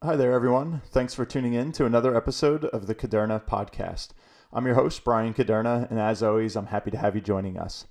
Hi there, everyone. Thanks for tuning in to another episode of the Caderna podcast. I'm your host, Brian Caderna, and as always, I'm happy to have you joining us.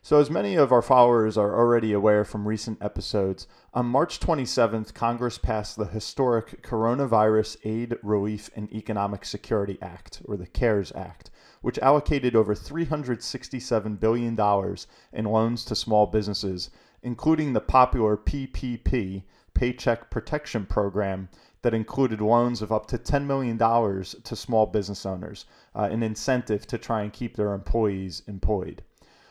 So, as many of our followers are already aware from recent episodes, on March 27th, Congress passed the historic Coronavirus Aid, Relief, and Economic Security Act, or the CARES Act, which allocated over $367 billion in loans to small businesses, including the popular PPP, Paycheck Protection Program, that included loans of up to $10 million to small business owners, uh, an incentive to try and keep their employees employed.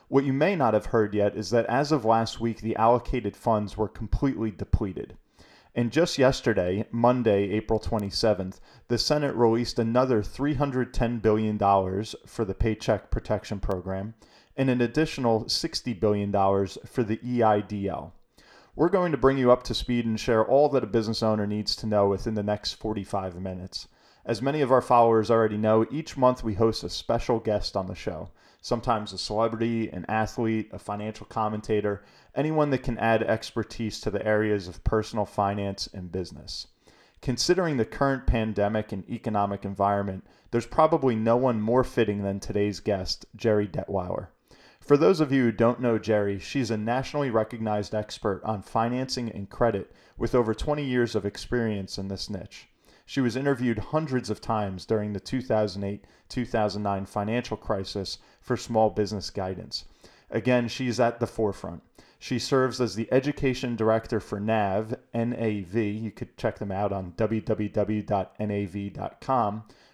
What you may not have heard yet is that as of last week, the allocated funds were completely depleted. And just yesterday, Monday, April 27th, the Senate released another $310 billion for the Paycheck Protection Program and an additional $60 billion for the EIDL. We're going to bring you up to speed and share all that a business owner needs to know within the next 45 minutes. As many of our followers already know, each month we host a special guest on the show. Sometimes a celebrity, an athlete, a financial commentator, anyone that can add expertise to the areas of personal finance and business. Considering the current pandemic and economic environment, there's probably no one more fitting than today's guest, Gerri Detweiler. For those of you who don't know Gerri, she's a nationally recognized expert on financing and credit with over 20 years of experience in this niche. She was interviewed hundreds of times during the 2008 2009 financial crisis for small business guidance. Again, she's at the forefront. She serves as the education director for NAV, NAV. You could check them out on www.nav.com,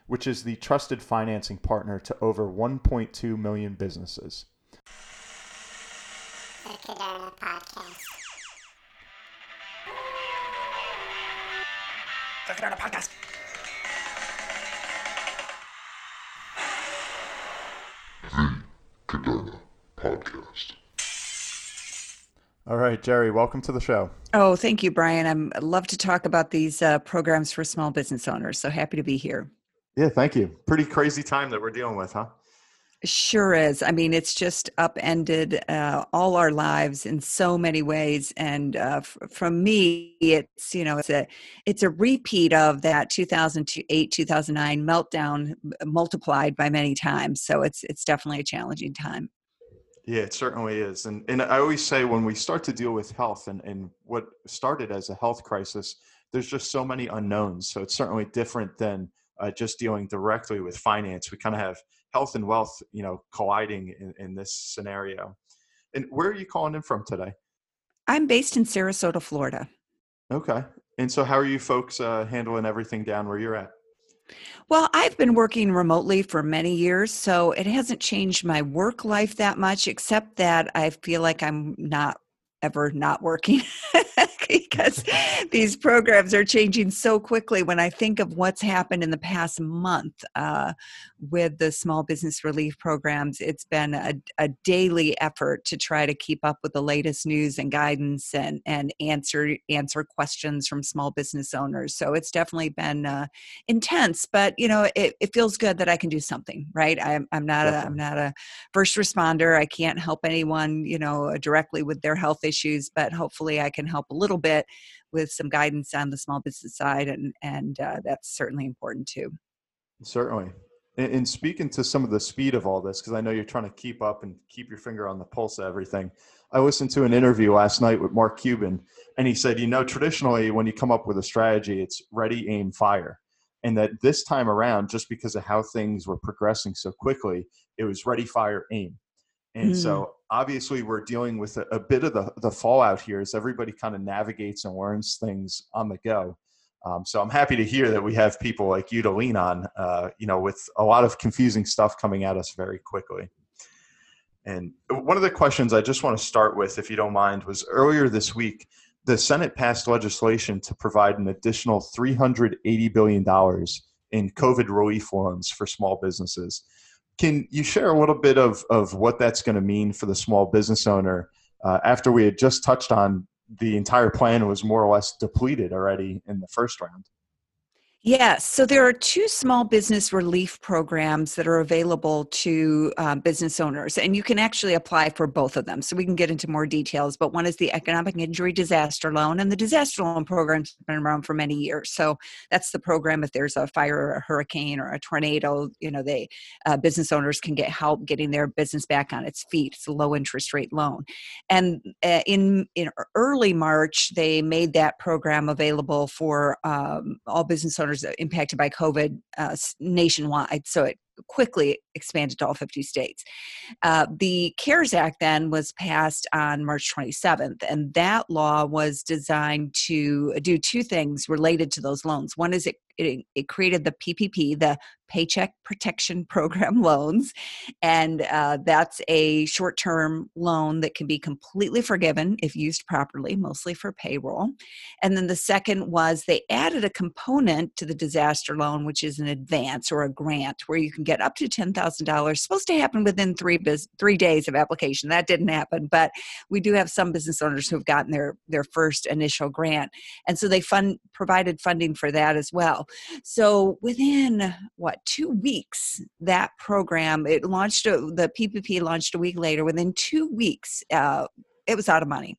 which is the trusted financing partner to over 1.2 million businesses. The Caderna Podcast. The Caderna Podcast. The Caderna Podcast. All right, Gerri, welcome to the show. Oh, thank you, Brian. I'm, I'd love to talk about these uh, programs for small business owners. So happy to be here. Yeah, thank you. Pretty crazy time that we're dealing with, huh? Sure is. I mean, it's just upended uh, all our lives in so many ways. And uh, f- from me, it's you know, it's a it's a repeat of that 2008 2009 meltdown multiplied by many times. So it's it's definitely a challenging time. Yeah, it certainly is. And and I always say when we start to deal with health and, and what started as a health crisis, there's just so many unknowns. So it's certainly different than uh, just dealing directly with finance. We kind of have health and wealth, you know, colliding in, in this scenario. And where are you calling in from today? I'm based in Sarasota, Florida. Okay. And so how are you folks uh, handling everything down where you're at? Well, I've been working remotely for many years, so it hasn't changed my work life that much, except that I feel like I'm not ever not working because these programs are changing so quickly. When I think of what's happened in the past month uh, with the small business relief programs, it's been a, a, daily effort to try to keep up with the latest news and guidance and and answer answer questions from small business owners. So it's definitely been uh, intense, but you know it, it, feels good that I can do something. Right? I'm, I'm not a, I'm not a first responder. I can't help anyone you know directly with their health issues, but hopefully I can help a little bit with some guidance on the small business side, and and uh, that's certainly important too. Certainly. And, speaking to some of the speed of all this, because I know you're trying to keep up and keep your finger on the pulse of everything. I listened to an interview last night with Mark Cuban, and he said, you know, traditionally when you come up with a strategy, it's ready, aim, fire. And that this time around, just because of how things were progressing so quickly, it was ready, fire, aim. And mm. so obviously we're dealing with a, a, bit of the, the fallout here as everybody kind of navigates and learns things on the go. Um, so I'm happy to hear that we have people like you to lean on, uh, you know, with a lot of confusing stuff coming at us very quickly. And one of the questions I just want to start with, if you don't mind, was earlier this week, the Senate passed legislation to provide an additional $380 billion in COVID relief loans for small businesses. Can you share a little bit of, of what that's going to mean for the small business owner uh, after we had just touched on the entire plan was more or less depleted already in the first round? Yes. So there are two small business relief programs that are available to um, business owners, and you can actually apply for both of them. So we can get into more details. But one is the Economic Injury Disaster Loan, and the Disaster Loan program's been around for many years. So that's the program if there's a fire or a hurricane or a tornado, you know, they uh, business owners can get help getting their business back on its feet. It's a low interest rate loan. And uh, in in early March, they made that program available for um, all business owners impacted by COVID uh, nationwide. So it quickly expanded to all 50 states. Uh, the CARES Act then was passed on March 27th, and that law was designed to do two things related to those loans. One is it it, it created the PPP, the Paycheck Protection Program loans, and uh, that's a short term loan that can be completely forgiven if used properly, mostly for payroll. And then the second was they added a component to the disaster loan, which is an advance or a grant where you can get up to $10,000. Supposed to happen within three, biz- three days of application. That didn't happen, but we do have some business owners who've gotten their, their first initial grant. And so they fund provided funding for that as well. So within what two weeks, that program it launched. A, the PPP launched a week later. Within two weeks, uh, it was out of money.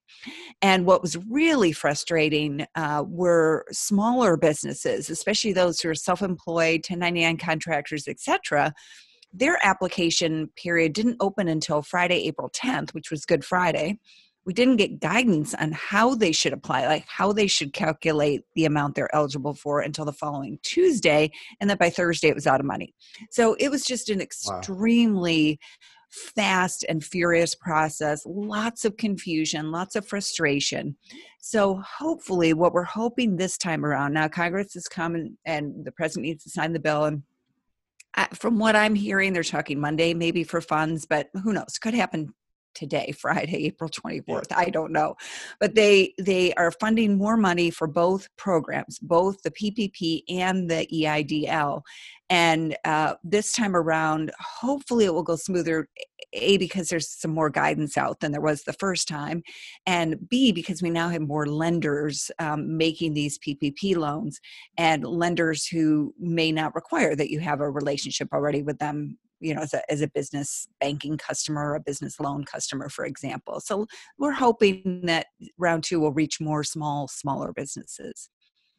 And what was really frustrating uh, were smaller businesses, especially those who are self-employed, 1099 contractors, etc. Their application period didn't open until Friday, April 10th, which was Good Friday we didn't get guidance on how they should apply, like how they should calculate the amount they're eligible for until the following Tuesday. And that by Thursday, it was out of money. So it was just an extremely wow. fast and furious process, lots of confusion, lots of frustration. So hopefully, what we're hoping this time around now, Congress has come and, and the president needs to sign the bill and uh, from what I'm hearing, they're talking Monday maybe for funds, but who knows? Could happen today friday april 24th i don't know. But they they are funding more money for both programs both the ppp and the eidl and uh, this time around hopefully it will go smoother a because there's some more guidance out than there was the first time and b because we now have more lenders um, making these ppp loans and lenders who may not require that you have a relationship already with them you know as a, as a business banking customer or a business loan customer for example. So we're hoping that round two will reach more small smaller businesses.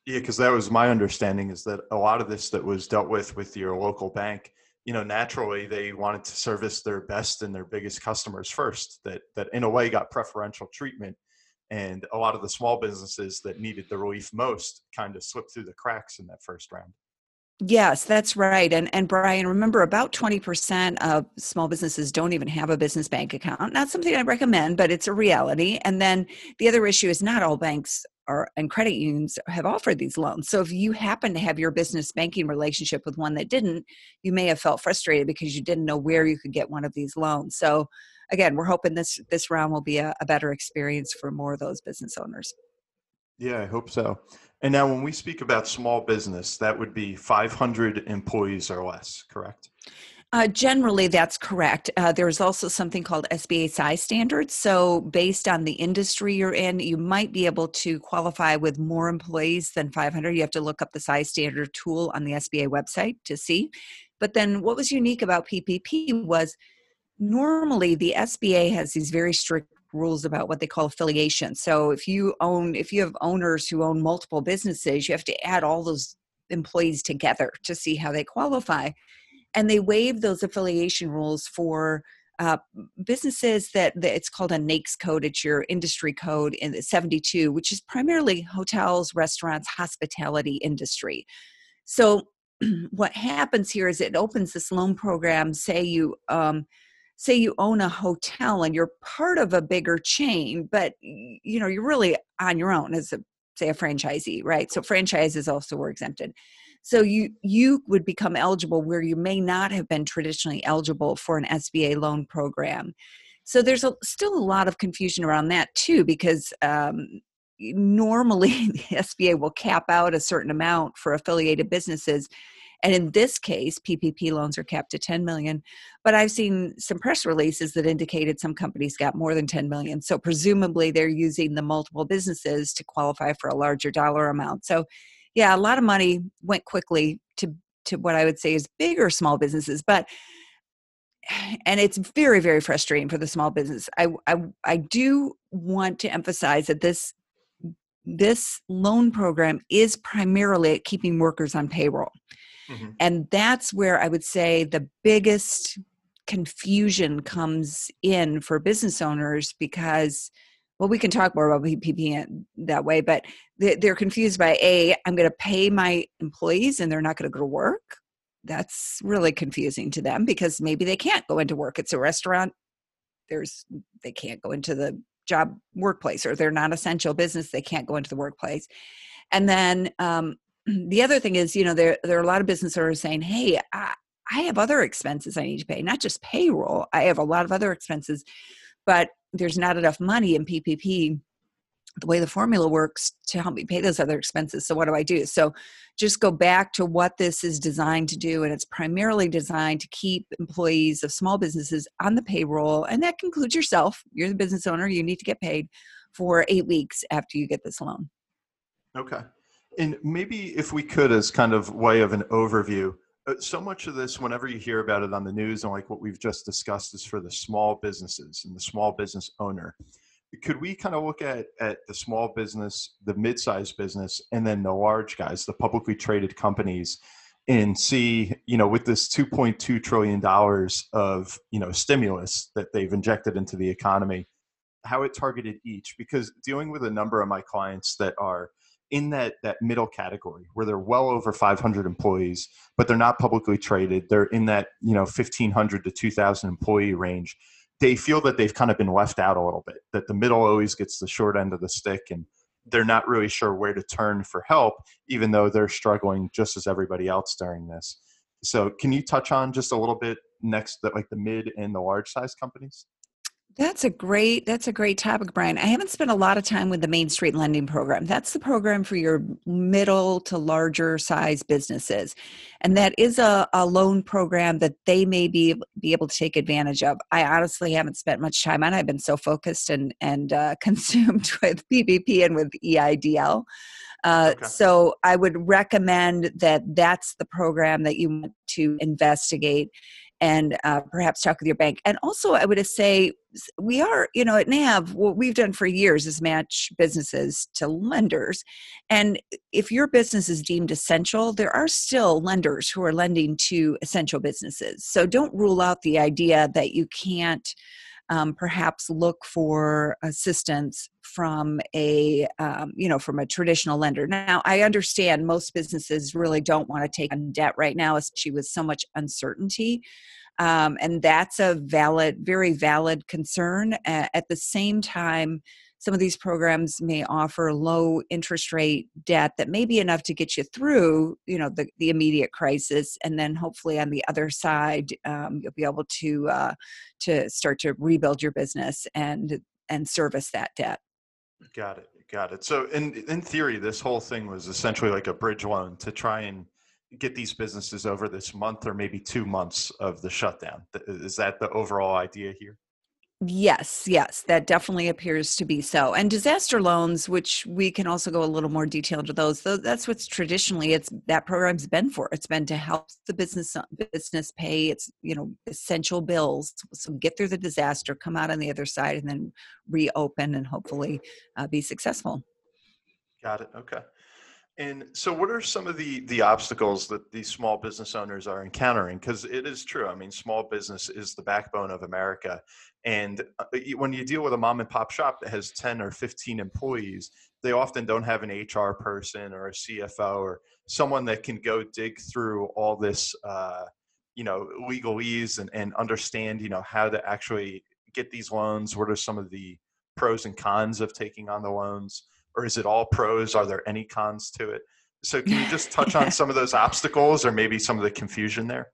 Yeah because that was my understanding is that a lot of this that was dealt with with your local bank you know naturally they wanted to service their best and their biggest customers first that that in a way got preferential treatment. And a lot of the small businesses that needed the relief most kind of slipped through the cracks in that first round Yes, that's right. And and Brian, remember about 20% of small businesses don't even have a business bank account. Not something I recommend, but it's a reality. And then the other issue is not all banks are and credit unions have offered these loans. So if you happen to have your business banking relationship with one that didn't, you may have felt frustrated because you didn't know where you could get one of these loans. So again, we're hoping this this round will be a, a better experience for more of those business owners. Yeah, I hope so. And now, when we speak about small business, that would be 500 employees or less, correct? Uh, generally, that's correct. Uh, there's also something called SBA size standards. So, based on the industry you're in, you might be able to qualify with more employees than 500. You have to look up the size standard tool on the SBA website to see. But then, what was unique about PPP was normally the SBA has these very strict rules about what they call affiliation. So if you own if you have owners who own multiple businesses, you have to add all those employees together to see how they qualify. And they waive those affiliation rules for uh, businesses that, that, it's called a NAICS code. It's your industry code in 72, which is primarily hotels, restaurants, hospitality industry. So what happens here is it opens this loan program. Say you um, say you own a hotel and you're part of a bigger chain but you know you're really on your own as a say a franchisee right? So franchises also were exempted. So you you would become eligible where you may not have been traditionally eligible for an SBA loan program. So there's a, still a lot of confusion around that too because um, normally the SBA will cap out a certain amount for affiliated businesses and in this case, PPP loans are capped to 10 million. But I've seen some press releases that indicated some companies got more than 10 million. So presumably they're using the multiple businesses to qualify for a larger dollar amount. So yeah, a lot of money went quickly to to what I would say is bigger small businesses, but and it's very very frustrating for the small business. I I I do want to emphasize that this this loan program is primarily at keeping workers on payroll. Mhm. And that's where I would say the biggest confusion comes in for business owners because well we can talk more about ppp that way but they- they're confused by a i'm going to pay my employees and they're not going to go to work. That's really confusing to them because maybe they can't go into work. It's a restaurant. There's they can't go into the job workplace or they're not essential business. They can't go into the workplace. And then um, the other thing is you know there there are a lot of business owners saying hey I, I have other expenses i need to pay not just payroll i have a lot of other expenses but there's not enough money in ppp the way the formula works to help me pay those other expenses so what do i do? So just go back to what this is designed to do and it's primarily designed to keep employees of small businesses on the payroll and that includes yourself. You're the business owner you need to get paid for eight weeks after you get this loan. Okay. And maybe if we could, as kind of way of an overview, uh, so much of this, whenever you hear about it on the news and like what we've just discussed, is for the small businesses and the small business owner. Could we kind of look at at the small business, the mid-sized business, and then the large guys, the publicly traded companies, and see, you know, with this 2.2 trillion dollars of you know stimulus that they've injected into the economy, how it targeted each? Because dealing with a number of my clients that are in that that middle category where they're well over 500 employees but they're not publicly traded. They're in that you know 1500 to 2000 employee range. They feel that they've kind of been left out a little bit that the middle always gets the short end of the stick and they're not really sure where to turn for help even though they're struggling just as everybody else during this. So can you touch on just a little bit next that like the mid and the large size companies That's a great that's a great topic, Brian. I haven't spent a lot of time with the Main Street Lending Program. That's the program for your middle to larger size businesses. And that is a, a loan program that they may be, be able to take advantage of. I honestly haven't spent much time on it. I've been so focused and, and uh, consumed with PPP and with EIDL. Uh, Okay. So I would recommend that that's the program that you want to investigate and uh, perhaps talk with your bank. And also, I would say we are, you know, at NAV, what we've done for years is match businesses to lenders. And if your business is deemed essential, there are still lenders who are lending to essential businesses. So don't rule out the idea that you can't. Um, perhaps look for assistance from a um, you know from a traditional lender. Now i understand most businesses really don't want to take on debt right now especially with so much uncertainty um, and that's a valid very valid concern at the same time some of these programs may offer low interest rate debt that may be enough to get you through you know the, the immediate crisis and then hopefully on the other side um, you'll be able to uh, to start to rebuild your business and and service that debt Got it. Got it. So in in theory, this whole thing was essentially like a bridge loan to try and get these businesses over this month or maybe two months of the shutdown. Is that the overall idea here? Yes, yes, that definitely appears to be so. And disaster loans, which we can also go a little more detail into those, though that's what's traditionally it's that program's been for. It's been to help the business uh, business pay its, you know, essential bills. So get through the disaster, come out on the other side, and then reopen and hopefully uh, be successful. Got it. Okay. And so, what are some of the the obstacles that these small business owners are encountering? Because it is true. I mean, small business is the backbone of America, and uh, when you deal with a mom and pop shop that has ten or fifteen employees, they often don't have an HR person or a CFO or someone that can go dig through all this, uh, you know, legalese and and understand, you know, how to actually get these loans. What are some of the pros and cons of taking on the loans? or is it all pros? Are there any cons to it? So can you just touch on some of those obstacles or maybe some of the confusion there?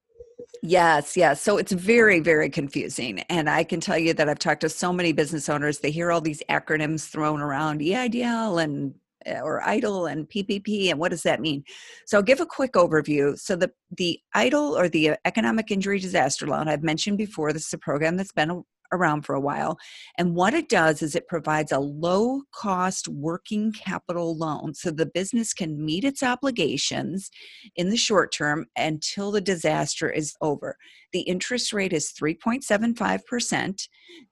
Yes, yes. So it's very, very confusing. And I can tell you that I've talked to so many business owners. They hear all these acronyms thrown around EIDL and uh, or IDLE and PPP, and what does that mean? So I'll give a quick overview. So the the IDLE or the Economic Injury Disaster Loan I've mentioned before. This is a program that's been around for a while. And what it does is it provides a low cost working capital loan so the business can meet its obligations in the short term until the disaster is over. The interest rate is 3.75%.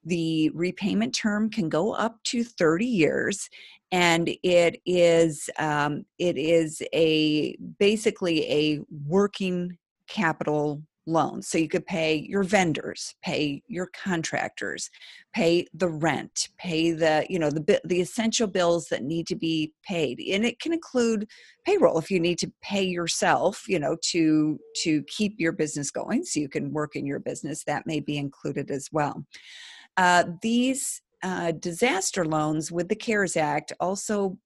The repayment term can go up to 30 years and it is um, it is a basically a working capital loan so you could pay your vendors pay your contractors pay the rent pay the you know the the essential bills that need to be paid. And it can include payroll if you need to pay yourself you know to to keep your business going so you can work in your business. That may be included as well. Uh, these uh, disaster loans with the CARES Act also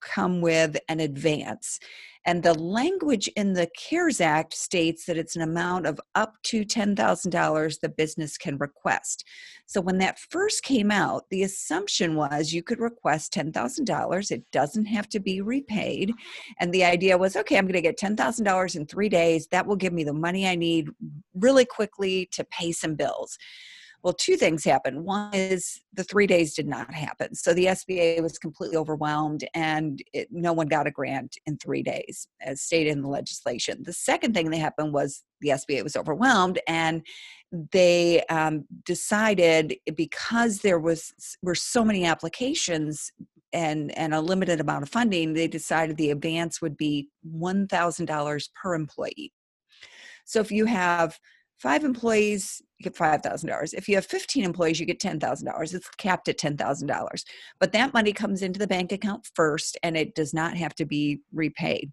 come with an advance. And the language in the CARES Act states that it's an amount of up to $10,000 the business can request. So when that first came out, the assumption was you could request $10,000. It doesn't have to be repaid. And the idea was okay, I'm going to get $10,000 in three days. That will give me the money I need really quickly to pay some bills. Well, two things happened. One is the three days did not happen. So the SBA was completely overwhelmed and it, no one got a grant in three days, as stated in the legislation. The second thing that happened was the SBA was overwhelmed and they um, decided because there was were so many applications and and a limited amount of funding they decided the advance would be $1000 per employee so if you have five employees, you get $5,000. If you have 15 employees, you get $10,000. It's capped at $10,000. But that money comes into the bank account first and it does not have to be repaid.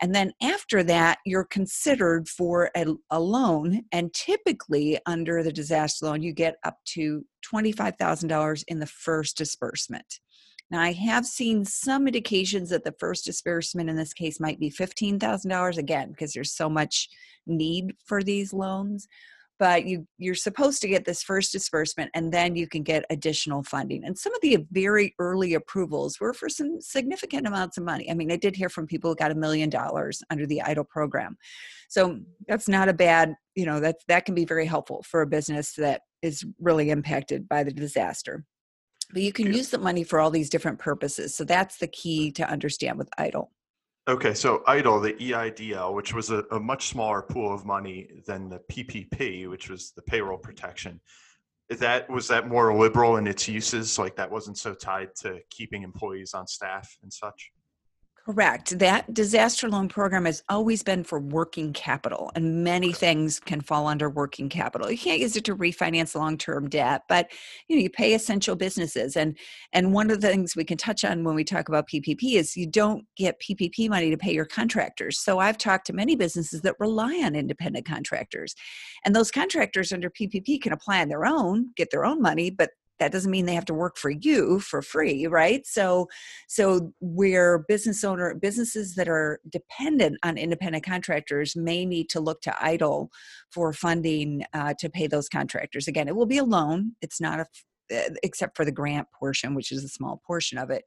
And then after that, you're considered for a, a loan. And typically, under the disaster loan, you get up to $25,000 in the first disbursement. Now, I have seen some indications that the first disbursement in this case might be $15,000 again, because there's so much need for these loans but you you're supposed to get this first disbursement and then you can get additional funding and some of the very early approvals were for some significant amounts of money. I mean i did hear from people who got a million dollars under the IDLE program. So that's not a bad you know that that can be very helpful for a business that is really impacted by the disaster but you can use the money for all these different purposes so that's the key to understand with EIDL Okay, so EIDL, the EIDL, which was a, a, much smaller pool of money than the PPP, which was the payroll protection, that was that more liberal in its uses, like that wasn't so tied to keeping employees on staff and such. Correct. That disaster loan program has always been for working capital, and many things can fall under working capital. You can't use it to refinance long-term debt, but you know you pay essential businesses, and and one of the things we can touch on when we talk about PPP is you don't get PPP money to pay your contractors. So I've talked to many businesses that rely on independent contractors, and those contractors under PPP can apply on their own, get their own money, but that doesn't mean they have to work for you for free right? So so where business owner businesses that are dependent on independent contractors may need to look to EIDL for funding uh, to pay those contractors. Again it will be a loan it's not a uh, except for the grant portion which is a small portion of it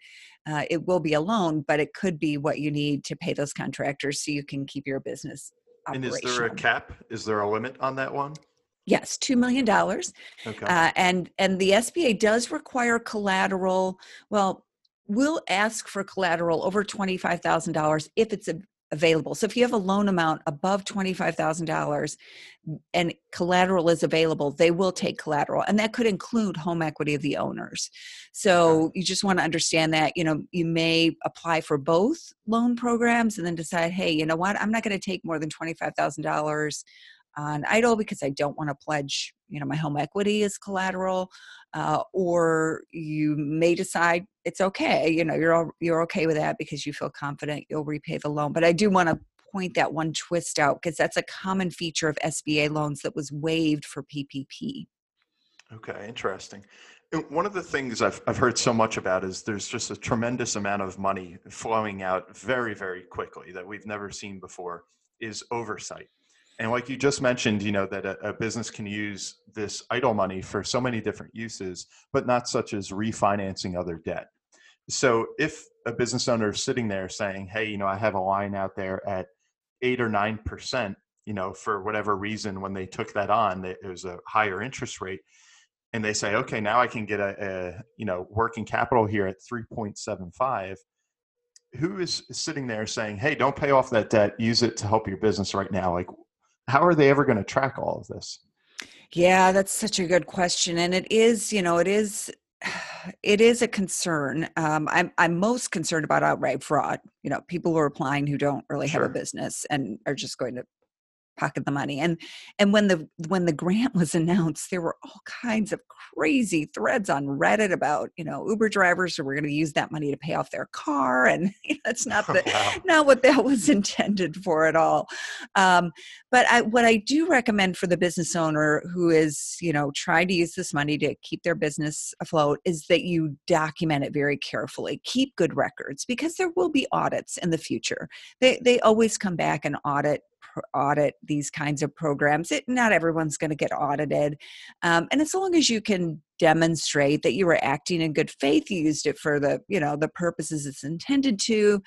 uh, it will be a loan but it could be what you need to pay those contractors so you can keep your business and is there a cap? Is there a limit on that one Yes, two million dollars, okay. uh, and and the SBA does require collateral. Well, we'll ask for collateral over twenty five thousand dollars if it's a, available. So if you have a loan amount above twenty five thousand dollars, and collateral is available, they will take collateral, and that could include home equity of the owners. So okay. you just want to understand that you know you may apply for both loan programs and then decide, hey, you know what, I'm not going to take more than twenty five thousand dollars on idle because I don't want to pledge, you know, my home equity as collateral, uh, or you may decide it's okay, you know, you're all, you're okay with that because you feel confident you'll repay the loan. But I do want to point that one twist out because that's a common feature of SBA loans that was waived for PPP. Okay, interesting. One of the things I've, I've heard so much about is there's just a tremendous amount of money flowing out very, very quickly that we've never seen before is oversight. And like you just mentioned, you know, that a, a, business can use this idle money for so many different uses, but not such as refinancing other debt. So if a business owner is sitting there saying, hey, you know, I have a line out there at eight or 9%, you know, for whatever reason, when they took that on, it was a higher interest rate. and they say, okay, now I can get a, a you know working capital here at 3.75. Who is sitting there saying, hey, don't pay off that debt, use it to help your business right now? Like, how are they ever going to track all of this? Yeah, that's such a good question. And it is, you know, it is it is a concern. Um, I'm I'm most concerned about outright fraud. You know, people who are applying who don't really have a business and are just going to pocket the money. And and when the when the grant was announced, there were all kinds of crazy threads on Reddit about you know Uber drivers who were going to use that money to pay off their car, and you know, it's not the Wow. not what that was intended for at all. Um, but I, what I do recommend for the business owner who is, you know, trying to use this money to keep their business afloat is that you document it very carefully. Keep good records because there will be audits in the future. They they always come back and audit audit these kinds of programs. It, not everyone's going to get audited, um, and as long as you can demonstrate that you were acting in good faith, you used it for the you know the purposes it's intended to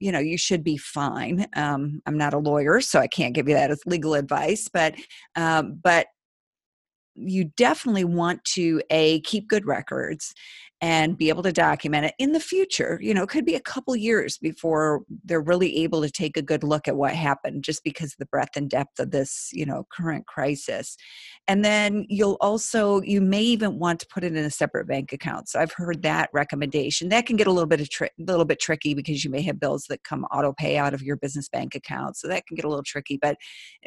you know you should be fine um, i'm not a lawyer so i can't give you that as legal advice but um, but you definitely want to a keep good records and be able to document it in the future you know it could be a couple years before they're really able to take a good look at what happened just because of the breadth and depth of this you know current crisis. And then you'll also you may even want to put it in a separate bank account. So i've heard that recommendation. That can get a little bit of tri- little bit tricky because you may have bills that come auto pay out of your business bank account. So that can get a little tricky. But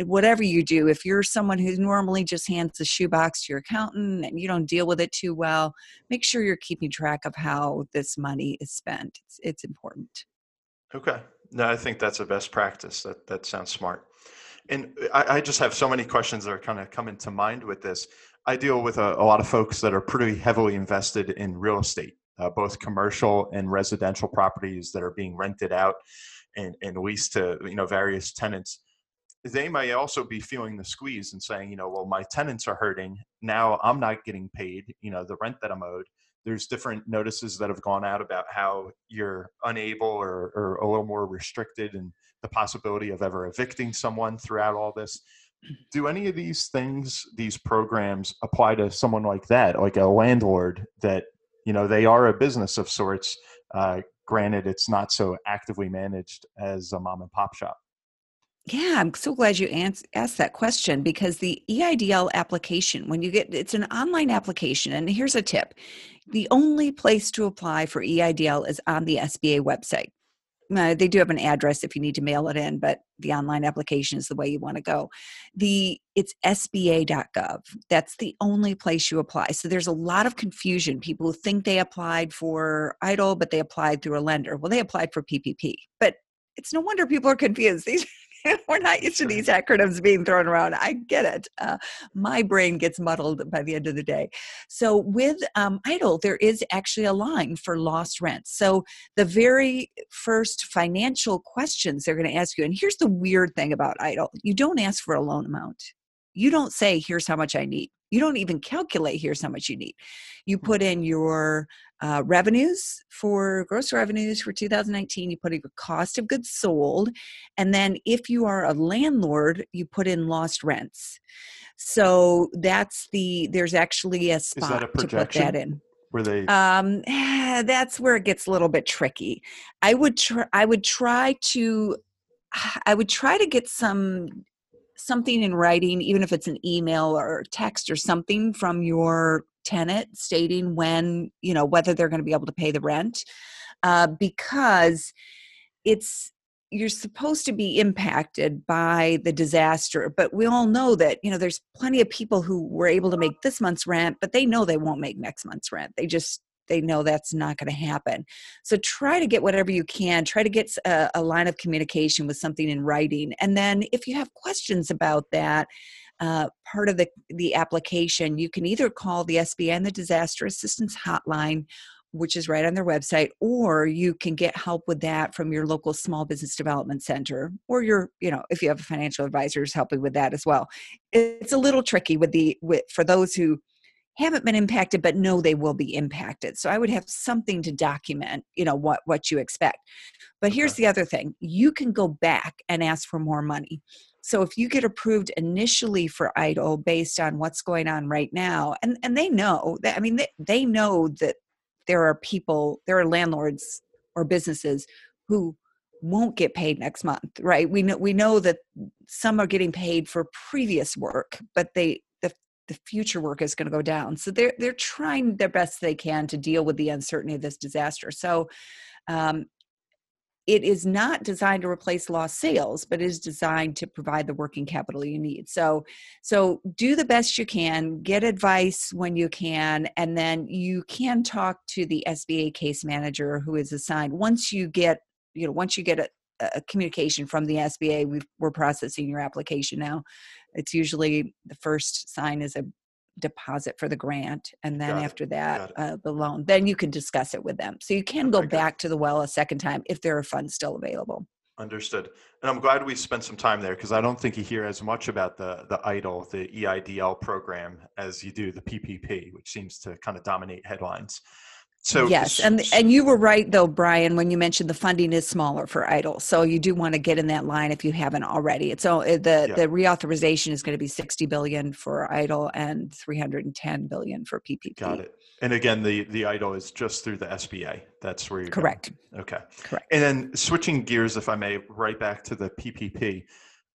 whatever you do, if you're someone who normally just hands the shoebox to your accountant and you don't deal with it too well, make sure you're keeping track of how this money is spent. It's, it's important. Okay. No, I think that's a best practice. That that sounds smart. And I, I just have so many questions that are kind of coming to mind with this. I deal with a, a lot of folks that are pretty heavily invested in real estate, uh, both commercial and residential properties that are being rented out and, and leased to you know various tenants. They may also be feeling the squeeze and saying, you know, well, my tenants are hurting. Now I'm not getting paid, you know, the rent that I'm owed. There's different notices that have gone out about how you're unable or, or a little more restricted in the possibility of ever evicting someone throughout all this. Do any of these things, these programs, apply to someone like that, like a landlord that, you know, they are a business of sorts? Uh, granted, it's not so actively managed as a mom and pop shop. Yeah, I'm so glad you asked that question because the EIDL application, when you get it's an online application, and here's a tip the only place to apply for EIDL is on the SBA website. Uh, they do have an address if you need to mail it in, but the online application is the way you want to go. The it's sba.gov. That's the only place you apply. So there's a lot of confusion. People think they applied for idle, but they applied through a lender. Well, they applied for PPP, but it's no wonder people are confused. These we're not used to these acronyms being thrown around. I get it. Uh, my brain gets muddled by the end of the day. So with um, idle, there is actually a line for lost rent. So the very first financial questions they're going to ask you, and here's the weird thing about idle: you don't ask for a loan amount. You don't say, "Here's how much I need." You don't even calculate, "Here's how much you need." You put in your uh, revenues for gross revenues for 2019. You put in your cost of goods sold, and then if you are a landlord, you put in lost rents. So that's the there's actually a spot a to put that in. Where they Um, that's where it gets a little bit tricky. I would try. I would try to. I would try to get some something in writing, even if it's an email or text or something from your tenant stating when you know whether they're going to be able to pay the rent, uh, because it's you're supposed to be impacted by the disaster but we all know that you know there's plenty of people who were able to make this month's rent but they know they won't make next month's rent. They just they know that's not going to happen. So try to get whatever you can try to get a, a line of communication with something in writing and then if you have questions about that uh, part of the the application you can either call the sba and the disaster assistance hotline which is right on their website or you can get help with that from your local small business development center or your you know if you have a financial advisors helping with that as well. It's a little tricky with the with for those who haven't been impacted but know they will be impacted. So i would have something to document you know what what you expect. But here's Okay. the other thing you can go back and ask for more money so if you get approved initially for idle based on what's going on right now and and they know that i mean they, they know that there are people there are landlords or businesses who won't get paid next month right? We know we know that some are getting paid for previous work but they the the future work is going to go down. So they're they're trying their best they can to deal with the uncertainty of this disaster. So um, it is not designed to replace lost sales but is designed to provide the working capital you need. So so do the best you can get advice when you can and then you can talk to the sba case manager who is assigned. Once you get you know once you get a, a communication from the sba we've, we're processing your application now. It's usually the first sign is a deposit for the grant and then Got after that uh, the loan then you can discuss it with them so you can go back to the well a second time if there are funds still available Understood. And I'm glad we spent some time there because I don't think you hear as much about the the IDLE, the EIDL program, as you do the PPP, which seems to kind of dominate headlines. So yes and and you were right though brian when you mentioned the funding is smaller for idle so you do want to get in that line if you haven't already it's all eh, the Yeah. the reauthorization is going to be 60 billion for idle and 310 billion for ppp got it. And again, the the IDLE is just through the SBA. That's where you're going. correct Okay. correct And then switching gears, if I may, right back to the PPP.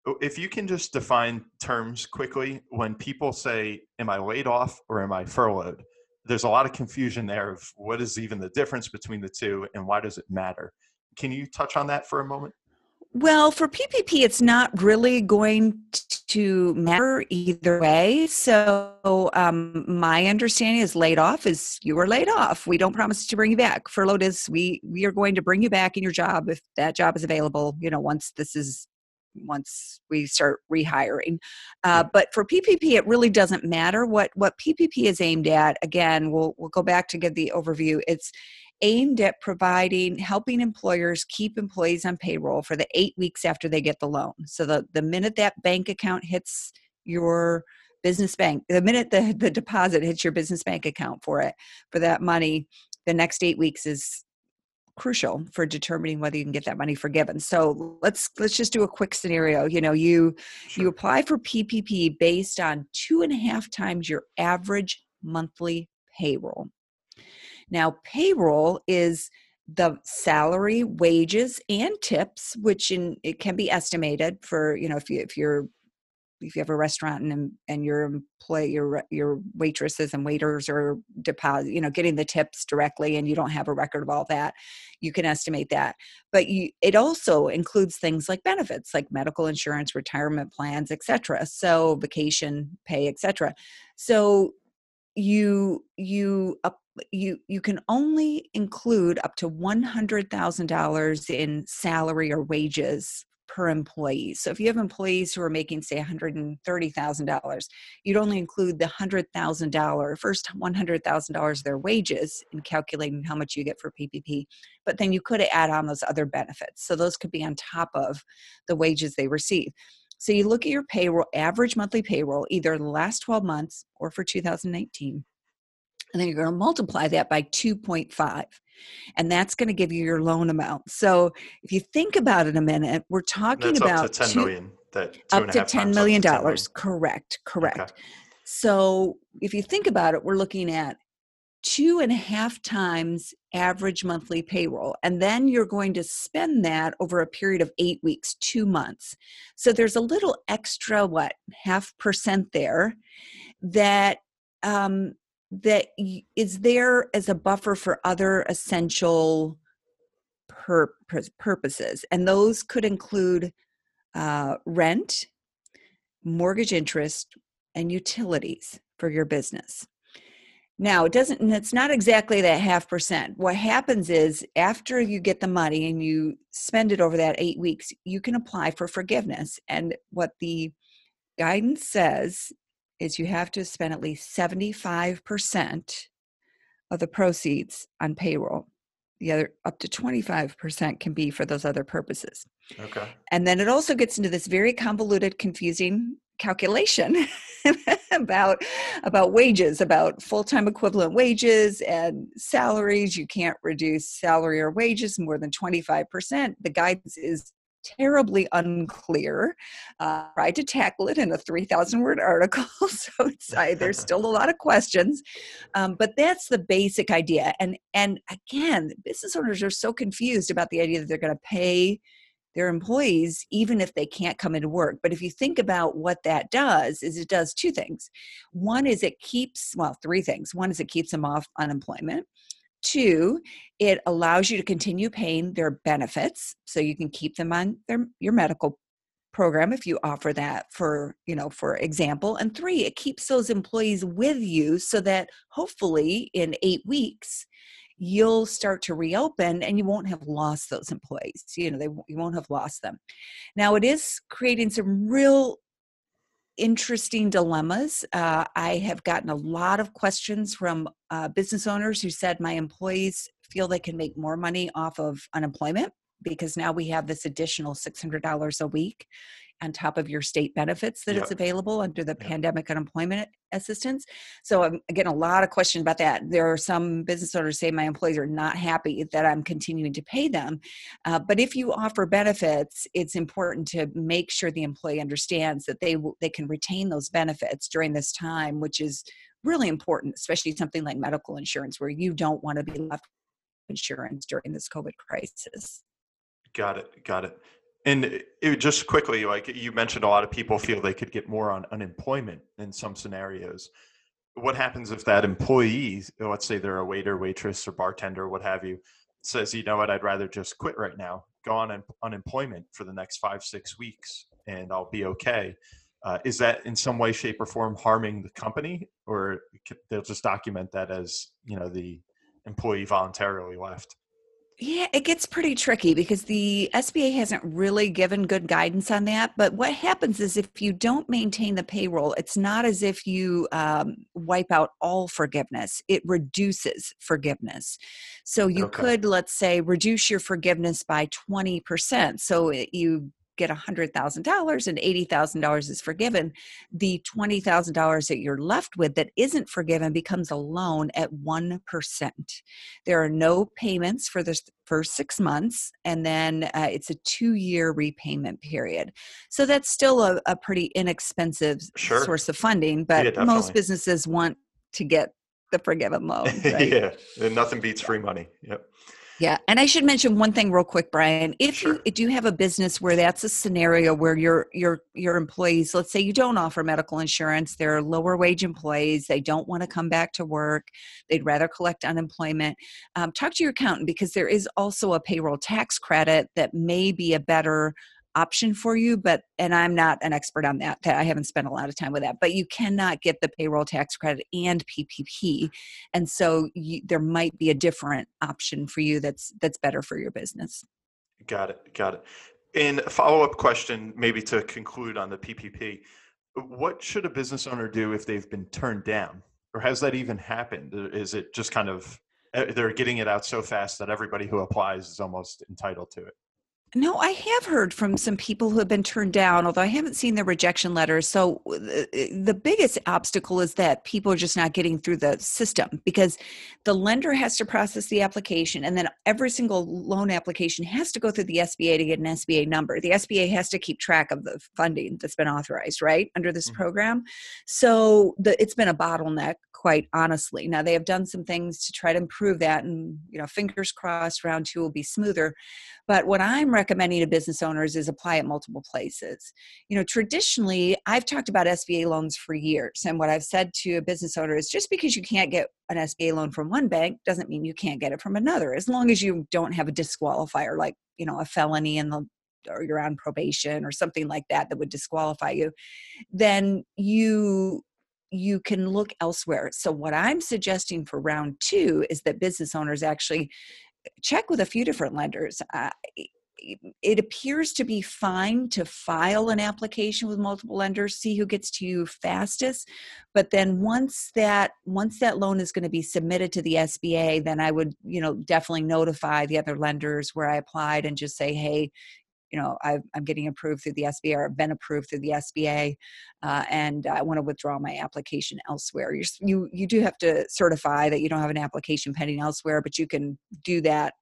Oh, if you can just define terms quickly, when people say, Am I laid off or am I furloughed? There's a lot of confusion there of what is even the difference between the two and why does it matter? Can you touch on that for a moment? Well, for PPP, it's not really going to matter either way. So, um, my understanding is laid off is you were laid off. We don't promise to bring you back. Furloughed is we we are going to bring you back in your job if that job is available. You know, once this is once we start rehiring. Uh, but for PPP, it really doesn't matter what what PPP is aimed at. Again, we'll we'll go back to give the overview. It's aimed at providing helping employers keep employees on payroll for the eight weeks after they get the loan so the, the minute that bank account hits your business bank the minute the, the deposit hits your business bank account for it for that money the next eight weeks is crucial for determining whether you can get that money forgiven. So let's let's just do a quick scenario you know you you apply for ppp based on two and a half times your average monthly payroll. Now, payroll is the salary, wages, and tips, which in it can be estimated for you know if you if you're if you have a restaurant and um, and your employee your your waitresses and waiters are deposit you know getting the tips directly and you don't have a record of all that you can estimate that. But you it also includes things like benefits like medical insurance retirement plans etc so vacation pay etc so you you up you you can only include up to $100,000 in salary or wages per employee. So if you have employees who are making say $130,000, you'd only include the $100,000 first $100,000 of their wages in calculating how much you get for PPP. But then you could add on those other benefits. So those could be on top of the wages they receive. So you look at your payroll, average monthly payroll, either the last 12 months or for 2019. And then you're going to multiply that by 2.5. And that's going to give you your loan amount. So if you think about it a minute, we're talking That's about up to ten two- million. That up to ten million to $10. Correct, correct. Okay. So if you think about it, we're looking at two and a half times average monthly payroll. And then you're going to spend that over a period of eight weeks, two months. So there's a little extra, what, half percent there that um, that is there as a buffer for other essential pur- pur- purposes. And those could include uh, rent, mortgage interest, and utilities for your business. Now, it doesn't, it's not exactly that half percent. What happens is after you get the money and you spend it over that eight weeks, you can apply for forgiveness. And what the guidance says is you have to spend at least 75% of the proceeds on payroll. The other up to 25% can be for those other purposes. Okay. And then it also gets into this very convoluted, confusing calculation about about wages, about full-time equivalent wages and salaries. You can't reduce salary or wages more than 25%. The guidance is terribly unclear. Uh, tried to tackle it in a 3,000 word article, so it's, I, there's still a lot of questions. Um, but that's the basic idea. And and again, business owners are so confused about the idea that they're going to pay their employees even if they can't come into work but if you think about what that does is it does two things one is it keeps well three things one is it keeps them off unemployment Two, it allows you to continue paying their benefits, so you can keep them on their your medical program if you offer that for you know for example. And three it keeps those employees with you so that hopefully in eight weeks you'll start to reopen and you won't have lost those employees. You know they you won't have lost them. Now it is creating some real interesting dilemmas. Uh, I have gotten a lot of questions from uh, business owners who said my employees feel they can make more money off of unemployment because now we have this additional $600 a week on top of your state benefits that yep. it's available under the yep. pandemic unemployment assistance. So I'm getting a lot of questions about that. There are some business owners say my employees are not happy that I'm continuing to pay them. Uh, but if you offer benefits, it's important to make sure the employee understands that they they can retain those benefits during this time, which is really important, especially something like medical insurance, where you don't want to be left insurance during this COVID crisis. Got it. Got it. And it, just quickly, like you mentioned, a lot of people feel they could get more on unemployment in some scenarios. What happens if that employee, let's say they're a waiter, waitress, or bartender, what have you, says, you know what, I'd rather just quit right now, go on un- unemployment for the next five, six weeks, and I'll be okay. Uh, is that in some way, shape, or form harming the company, or they'll just document that as you know the employee voluntarily left? Yeah, it gets pretty tricky because the SBA hasn't really given good guidance on that. But what happens is if you don't maintain the payroll, it's not as if you um, wipe out all forgiveness, it reduces forgiveness. So you okay. could, let's say, reduce your forgiveness by 20%. So you get $100,000 and $80,000 is forgiven, the $20,000 that you're left with that isn't forgiven becomes a loan at 1%. There are no payments for the first six months, and then uh, it's a two year repayment period. So that's still a, a pretty inexpensive sure. source of funding, but yeah, most businesses want to get the forgiven loan. Right? yeah, and nothing beats free money. Yep. Yeah, and I should mention one thing real quick, Brian. If sure. you do have a business where that's a scenario where your your your employees, let's say you don't offer medical insurance, they're lower wage employees, they don't want to come back to work, they'd rather collect unemployment. Um, talk to your accountant because there is also a payroll tax credit that may be a better option for you but and i'm not an expert on that i haven't spent a lot of time with that but you cannot get the payroll tax credit and ppp and so you, there might be a different option for you that's that's better for your business. Got it got it. In a follow-up question maybe to conclude on the ppp what should a business owner do if they've been turned down? Or has that even happened? Is it just kind of eh, they're getting it out so fast that everybody who applies is almost entitled to it no, I have heard from some people who have been turned down, although I haven't seen the rejection letters. So the, the biggest obstacle is that people are just not getting through the system because the lender has to process the application and then every single loan application has to go through the SBA to get an SBA number. The SBA has to keep track of the funding that's been authorized, right, under this mm-hmm. program. So the, it's been a bottleneck quite honestly. Now they have done some things to try to improve that and you know fingers crossed round 2 will be smoother. But what I'm recommending to business owners is apply at multiple places. You know, traditionally I've talked about SBA loans for years and what I've said to a business owner is just because you can't get an SBA loan from one bank doesn't mean you can't get it from another as long as you don't have a disqualifier like, you know, a felony in the or you're on probation or something like that that would disqualify you then you you can look elsewhere. So, what I'm suggesting for round two is that business owners actually check with a few different lenders. Uh, it appears to be fine to file an application with multiple lenders see who gets to you fastest but then once that once that loan is going to be submitted to the SBA then I would you know definitely notify the other lenders where I applied and just say hey you know i am getting approved through the SBA or I've been approved through the SBA, uh, and I want to withdraw my application elsewhere. You're, you you do have to certify that you don't have an application pending elsewhere, but you can do that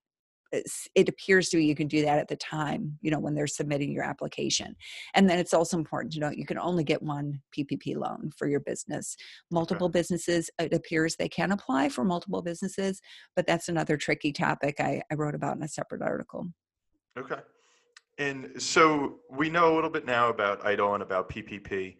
it appears to be you can do that at the time you know when they're submitting your application and then it's also important to note you can only get one ppp loan for your business multiple okay. businesses it appears they can apply for multiple businesses but that's another tricky topic I, I wrote about in a separate article okay and so we know a little bit now about EIDL and about ppp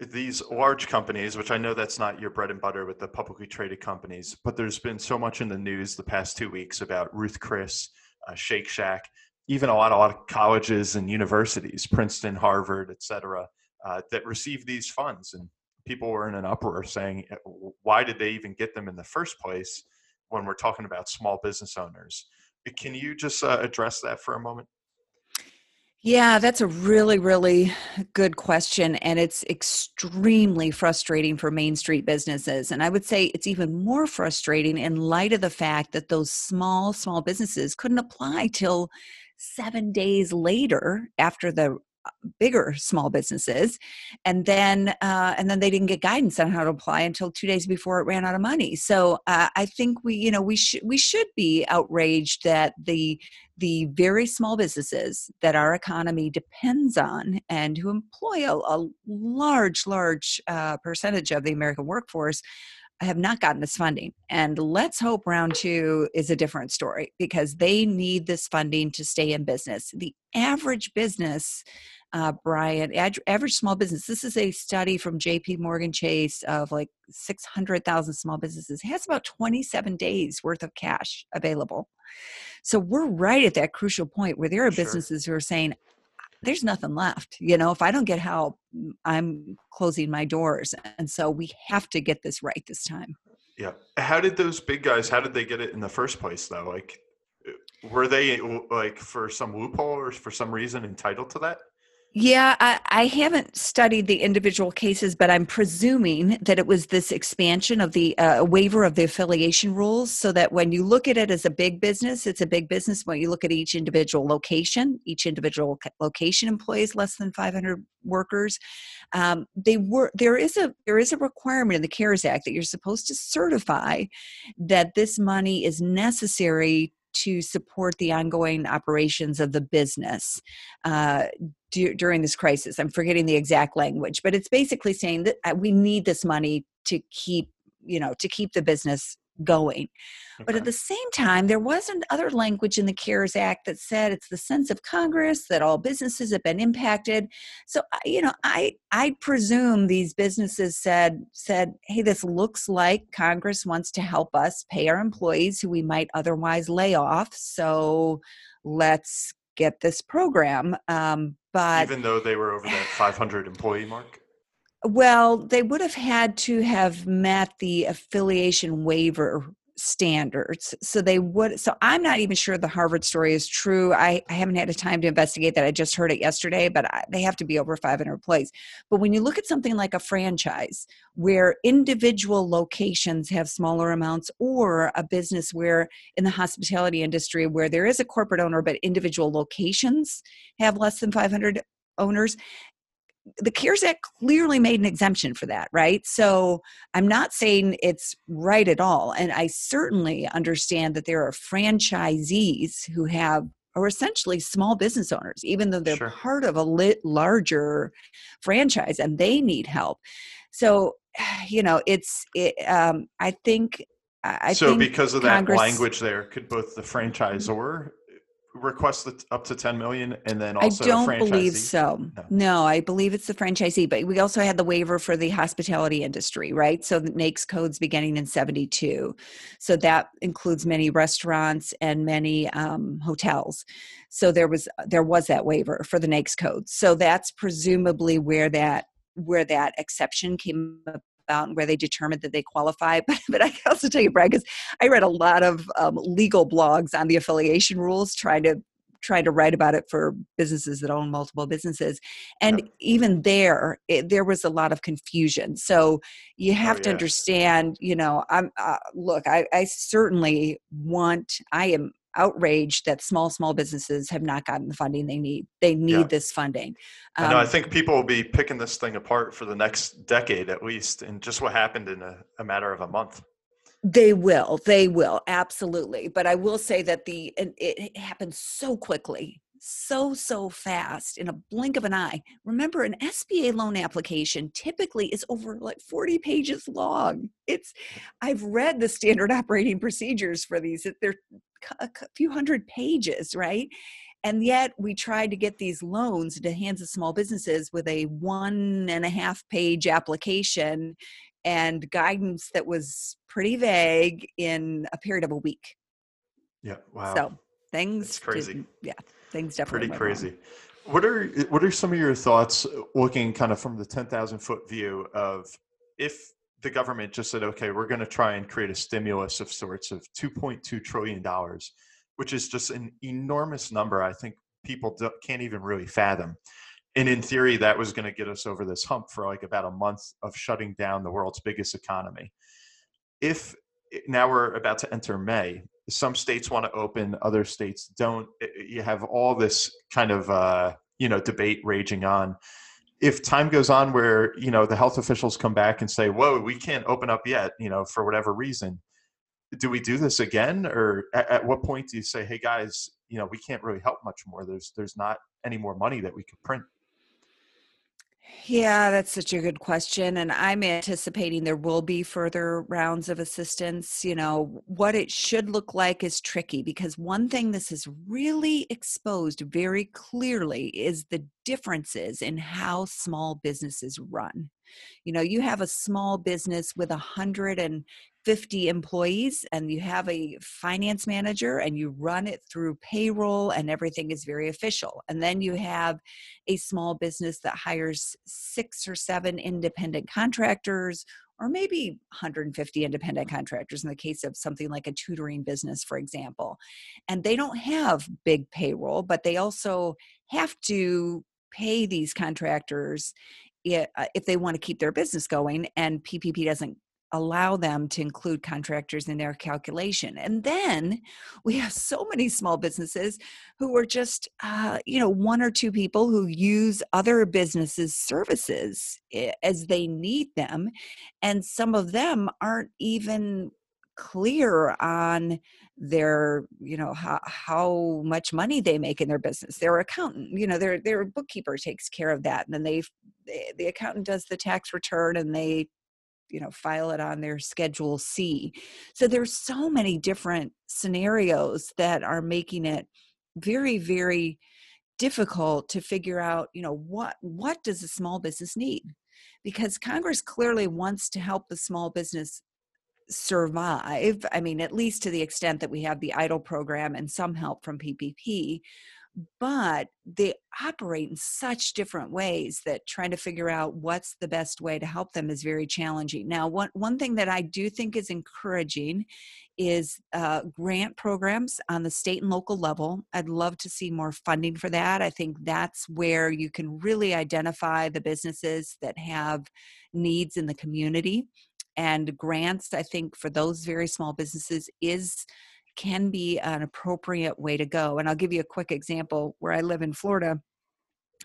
these large companies, which I know that's not your bread and butter with the publicly traded companies, but there's been so much in the news the past two weeks about Ruth Chris, uh, Shake Shack, even a lot, a lot of colleges and universities, Princeton, Harvard, et cetera, uh, that receive these funds. And people were in an uproar saying, uh, why did they even get them in the first place when we're talking about small business owners? Can you just uh, address that for a moment? Yeah, that's a really, really good question. And it's extremely frustrating for Main Street businesses. And I would say it's even more frustrating in light of the fact that those small, small businesses couldn't apply till seven days later after the bigger small businesses and then uh, and then they didn't get guidance on how to apply until two days before it ran out of money so uh, i think we you know we should we should be outraged that the the very small businesses that our economy depends on and who employ a, a large large uh, percentage of the american workforce have not gotten this funding. And let's hope round two is a different story because they need this funding to stay in business. The average business uh, Brian, average small business. This is a study from JP Morgan Chase of like 600,000 small businesses. It has about 27 days worth of cash available. So we're right at that crucial point where there are sure. businesses who are saying, there's nothing left. You know, if I don't get help, I'm closing my doors. And so we have to get this right this time. Yeah. How did those big guys, how did they get it in the first place though? Like, were they like for some loophole or for some reason entitled to that? Yeah, I, I, haven't studied the individual cases, but I'm presuming that it was this expansion of the uh, waiver of the affiliation rules so that when you look at it as a big business, it's a big business. When you look at each individual location, each individual location employs less than 500 workers. Um, they were there is a there is a requirement in the CARES Act that you're supposed to certify that this money is necessary to support the ongoing operations of the business uh, during this crisis. I'm forgetting the exact language, but it's basically saying that uh, we need this money to keep, you know, to keep the business going. Okay. But at the same time, there was another language in the CARES Act that said it's the sense of Congress that all businesses have been impacted. So you know, I I presume these businesses said said, "Hey, this looks like Congress wants to help us pay our employees who we might otherwise lay off. So let's get this program." Um, but even though they were over that 500 employee mark. Well, they would have had to have met the affiliation waiver standards. So they would, so I'm not even sure the Harvard story is true. I, I haven't had a time to investigate that. I just heard it yesterday, but I, they have to be over 500 plays. But when you look at something like a franchise where individual locations have smaller amounts, or a business where in the hospitality industry where there is a corporate owner, but individual locations have less than 500 owners the CARES Act clearly made an exemption for that, right? So I'm not saying it's right at all. And I certainly understand that there are franchisees who have are essentially small business owners, even though they're sure. part of a lit larger franchise and they need help. So, you know, it's, it, um, I think I so because of Congress, that language there, could both the franchisor request up to 10 million and then also I don't believe so. No. no. I believe it's the franchisee, but we also had the waiver for the hospitality industry, right? So the NAICS codes beginning in 72. So that includes many restaurants and many um, hotels. So there was there was that waiver for the NAICS codes. So that's presumably where that where that exception came about and where they determined that they qualify. But, but I can also tell you, Brad, because I read a lot of um, legal blogs on the affiliation rules trying to trying to write about it for businesses that own multiple businesses and yep. even there it, there was a lot of confusion so you oh, have oh, to understand you know i'm uh, look I, I certainly want i am outraged that small small businesses have not gotten the funding they need. They need Yeah. this funding. I know. I Um, think people will be picking this thing apart for the next decade at least, and just what happened in a, a matter of a month. They will. They will. Absolutely. But I will say that the and it, it happens so quickly, so so fast in a blink of an eye. Remember, an SBA loan application typically is over like 40 pages long. It's I've read the standard operating procedures for these. They're a few hundred pages, right? And yet we tried to get these loans into hands of small businesses with a one and a half page application and guidance that was pretty vague in a period of a week. Yeah. Wow. So things It's crazy. yeah, things definitely pretty crazy. What are what are some of your thoughts looking kind of from the ten thousand foot view of if the government just said, okay, we're going to try and create a stimulus of sorts of two point two trillion dollars, which is just an enormous number. I think people can't even really fathom. And in theory, that was going to get us over this hump for like about a month of shutting down the world's biggest economy. If now we're about to enter May, some states want to open, other states don't. You have all this kind of uh, you know debate raging on. If time goes on where you know the health officials come back and say, "Whoa, we can't open up yet," you know, for whatever reason, do we do this again, or at, at what point do you say, "Hey guys, you know, we can't really help much more. There's there's not any more money that we could print." Yeah, that's such a good question. And I'm anticipating there will be further rounds of assistance. You know, what it should look like is tricky because one thing this has really exposed very clearly is the differences in how small businesses run. You know, you have a small business with a hundred and 50 employees and you have a finance manager and you run it through payroll and everything is very official. And then you have a small business that hires six or seven independent contractors or maybe 150 independent contractors in the case of something like a tutoring business for example and they don't have big payroll but they also have to pay these contractors uh, if they want to keep their business going and ppp doesn't allow them to include contractors in their calculation and then we have so many small businesses who are just uh, you know one or two people who use other businesses services as they need them and some of them aren't even clear on their you know how, how much money they make in their business. Their accountant you know their their bookkeeper takes care of that and then they they- the accountant does the tax return and they you know file it on their schedule c. So there's so many different scenarios that are making it very very difficult to figure out you know what what does a small business need? Because congress clearly wants to help the small business survive i mean at least to the extent that we have the EIDL program and some help from ppp but they operate in such different ways that trying to figure out what's the best way to help them is very challenging. Now, one, one thing that I do think is encouraging is uh, grant programs on the state and local level. I'd love to see more funding for that. I think that's where you can really identify the businesses that have needs in the community. And grants, I think, for those very small businesses is can be an appropriate way to go. And I'll give you a quick example where I live in Florida.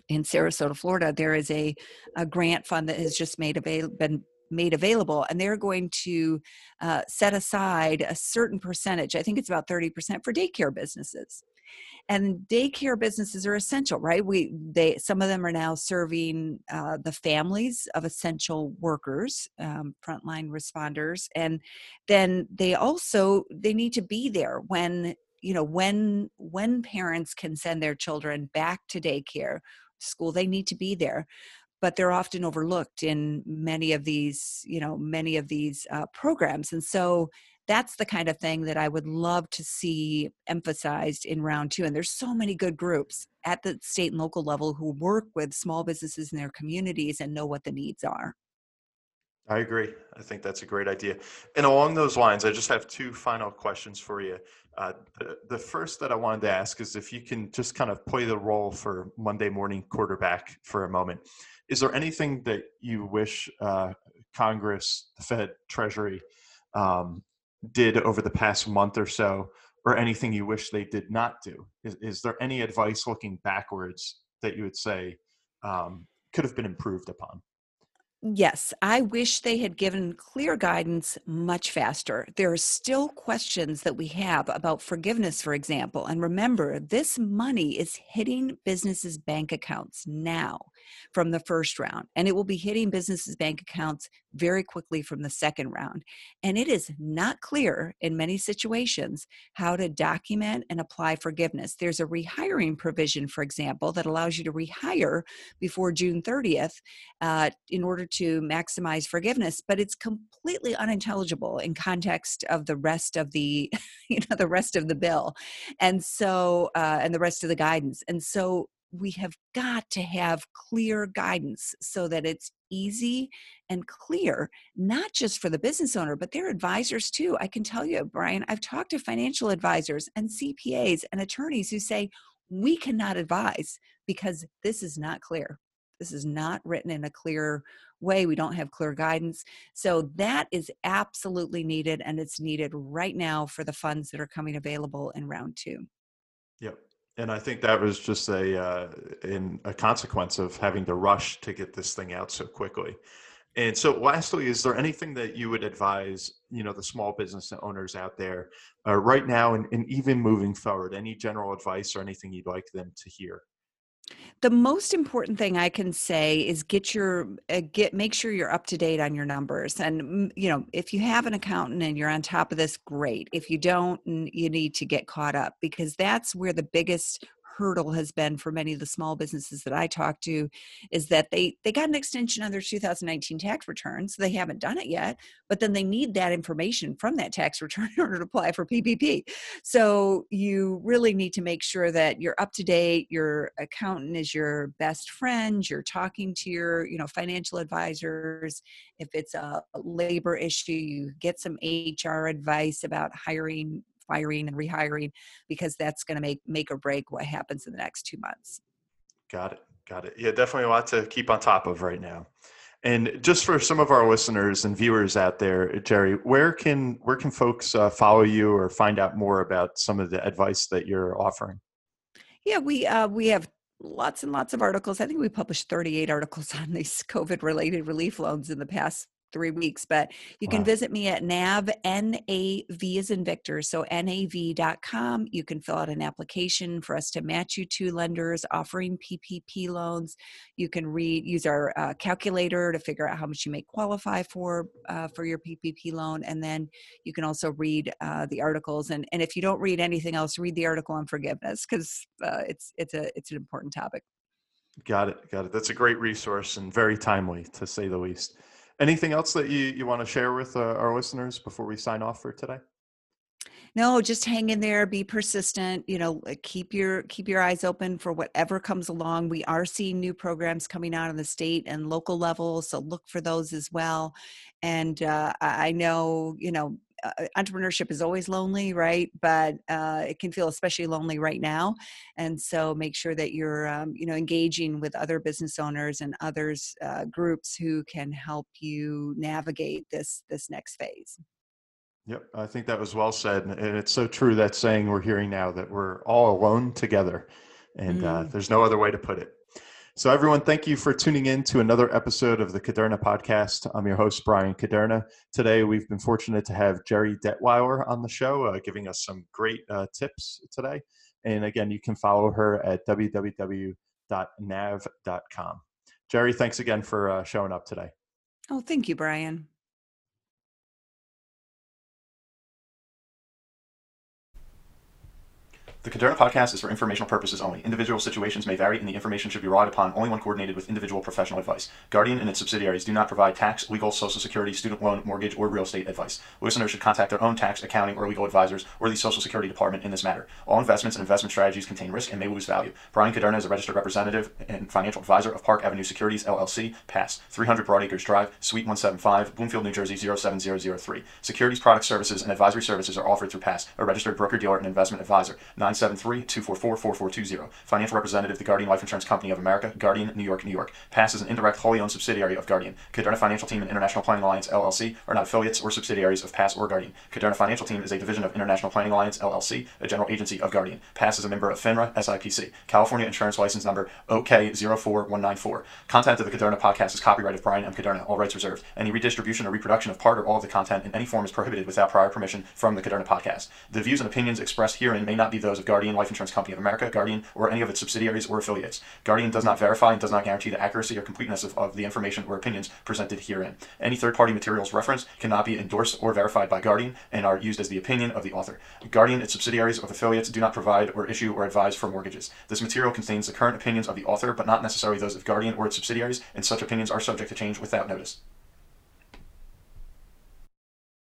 In Sarasota, Florida, there is a, a grant fund that has just made avail- been made available, and they're going to uh, set aside a certain percentage. I think it's about thirty percent for daycare businesses and daycare businesses are essential right? We they some of them are now serving uh, the families of essential workers um, frontline responders and then they also they need to be there when you know when when parents can send their children back to daycare school they need to be there. But they're often overlooked in many of these you know many of these uh, programs. And so that's the kind of thing that I would love to see emphasized in round two. And there's so many good groups at the state and local level who work with small businesses in their communities and know what the needs are. I agree. I think that's a great idea. And along those lines, I just have two final questions for you. Uh, the, the first that I wanted to ask is if you can just kind of play the role for Monday morning quarterback for a moment. Is there anything that you wish uh, Congress, the Fed, Treasury um, did over the past month or so or anything you wish they did not do? Is, is there any advice looking backwards that you would say um, could have been improved upon? Yes, I wish they had given clear guidance much faster. There are still questions that we have about forgiveness, for example. And remember, this money is hitting businesses' bank accounts now from the first round, and it will be hitting businesses' bank accounts very quickly from the second round. And it is not clear in many situations how to document and apply forgiveness. There's a rehiring provision, for example, that allows you to rehire before June 30th uh, in order to maximize forgiveness, but it's completely unintelligible in context of the rest of the, you know, the rest of the bill, and so uh, and the rest of the guidance. And so we have got to have clear guidance so that it's easy and clear, not just for the business owner, but their advisors too. I can tell you, Brian, I've talked to financial advisors and CPAs and attorneys who say, we cannot advise because this is not clear. This is not written in a clear way. We don't have clear guidance. So that is absolutely needed, and it's needed right now for the funds that are coming available in round two. Yep. And I think that was just a uh, in a consequence of having to rush to get this thing out so quickly. And so, lastly, is there anything that you would advise, you know, the small business owners out there uh, right now, and, and even moving forward? Any general advice or anything you'd like them to hear? The most important thing I can say is get your uh, get make sure you're up to date on your numbers. And mm, you know, if you have an accountant and you're on top of this, great. If you don't, you need to get caught up because that's where the biggest hurdle has been for many of the small businesses that I talk to is that they they got an extension on their 2019 tax return, so they haven't done it yet, but then they need that information from that tax return in order to apply for PPP. So you really need to make sure that you're up to date, your accountant is your best friend, you're talking to your, you know, financial advisors. If it's a labor issue, you get some HR advice about hiring firing and rehiring because that's going to make make or break what happens in the next two months. Got it. Got it. Yeah, definitely a lot to keep on top of right now. And just for some of our listeners and viewers out there, Gerri, where can where can folks uh, follow you or find out more about some of the advice that you're offering? Yeah, we uh, we have lots and lots of articles. I think we published 38 articles on these COVID related relief loans in the past three weeks. But you can visit me at NAV, N-A-V is in Victor, so NAV.com. You can fill out an application for us to match you to lenders offering PPP loans. You can read, use our uh, calculator to figure out how much you may qualify for uh, for your PPP loan, and then you can also read uh, the articles. And and if you don't read anything else, read the article on forgiveness because uh, it's it's a it's an important topic. Got it. Got it. That's a great resource and very timely, to say the least. Anything else that you, you want to share with uh, our listeners before we sign off for today? no just hang in there be persistent you know keep your keep your eyes open for whatever comes along we are seeing new programs coming out on the state and local level so look for those as well and uh, i know you know uh, entrepreneurship is always lonely, right? But uh, it can feel especially lonely right now. And so make sure that you're, um, you know, engaging with other business owners and others uh, groups who can help you navigate this this next phase. Yep, I think that was well said, and it's so true that saying we're hearing now that we're all alone together, and uh, mm. there's no other way to put it. So, everyone, thank you for tuning in to another episode of the Caderna podcast. I'm your host, Brian Caderna. Today, we've been fortunate to have Gerri Detweiler on the show, uh, giving us some great uh, tips today. And again, you can follow her at www.nav.com. Gerri, thanks again for uh, showing up today. Oh, thank you, Brian. The Caderna podcast is for informational purposes only. Individual situations may vary, and the information should be relied upon only when coordinated with individual professional advice. Guardian and its subsidiaries do not provide tax, legal, social security, student loan, mortgage, or real estate advice. Listeners should contact their own tax, accounting, or legal advisors or the Social Security Department in this matter. All investments and investment strategies contain risk and may lose value. Brian Caderna is a registered representative and financial advisor of Park Avenue Securities, LLC, PAS, 300 Broadacres Drive, Suite 175, Bloomfield, New Jersey 07003. Securities, product services, and advisory services are offered through PAS, a registered broker dealer and investment advisor. 973-244-4420. Financial representative, the Guardian Life Insurance Company of America, Guardian, New York, New York. PAS is an indirect, wholly owned subsidiary of Guardian. Caderna Financial Team and International Planning Alliance, LLC, are not affiliates or subsidiaries of PAS or Guardian. Caderna Financial Team is a division of International Planning Alliance, LLC, a general agency of Guardian. PAS is a member of FINRA, SIPC. California Insurance License Number OK04194. Content of the Caderna podcast is copyright of Brian M. Caderna, all rights reserved. Any redistribution or reproduction of part or all of the content in any form is prohibited without prior permission from the Caderna podcast. The views and opinions expressed herein may not be those of Guardian Life Insurance Company of America, Guardian, or any of its subsidiaries or affiliates. Guardian does not verify and does not guarantee the accuracy or completeness of, of the information or opinions presented herein. Any third party materials referenced cannot be endorsed or verified by Guardian and are used as the opinion of the author. Guardian, its subsidiaries, or affiliates do not provide or issue or advise for mortgages. This material contains the current opinions of the author, but not necessarily those of Guardian or its subsidiaries, and such opinions are subject to change without notice.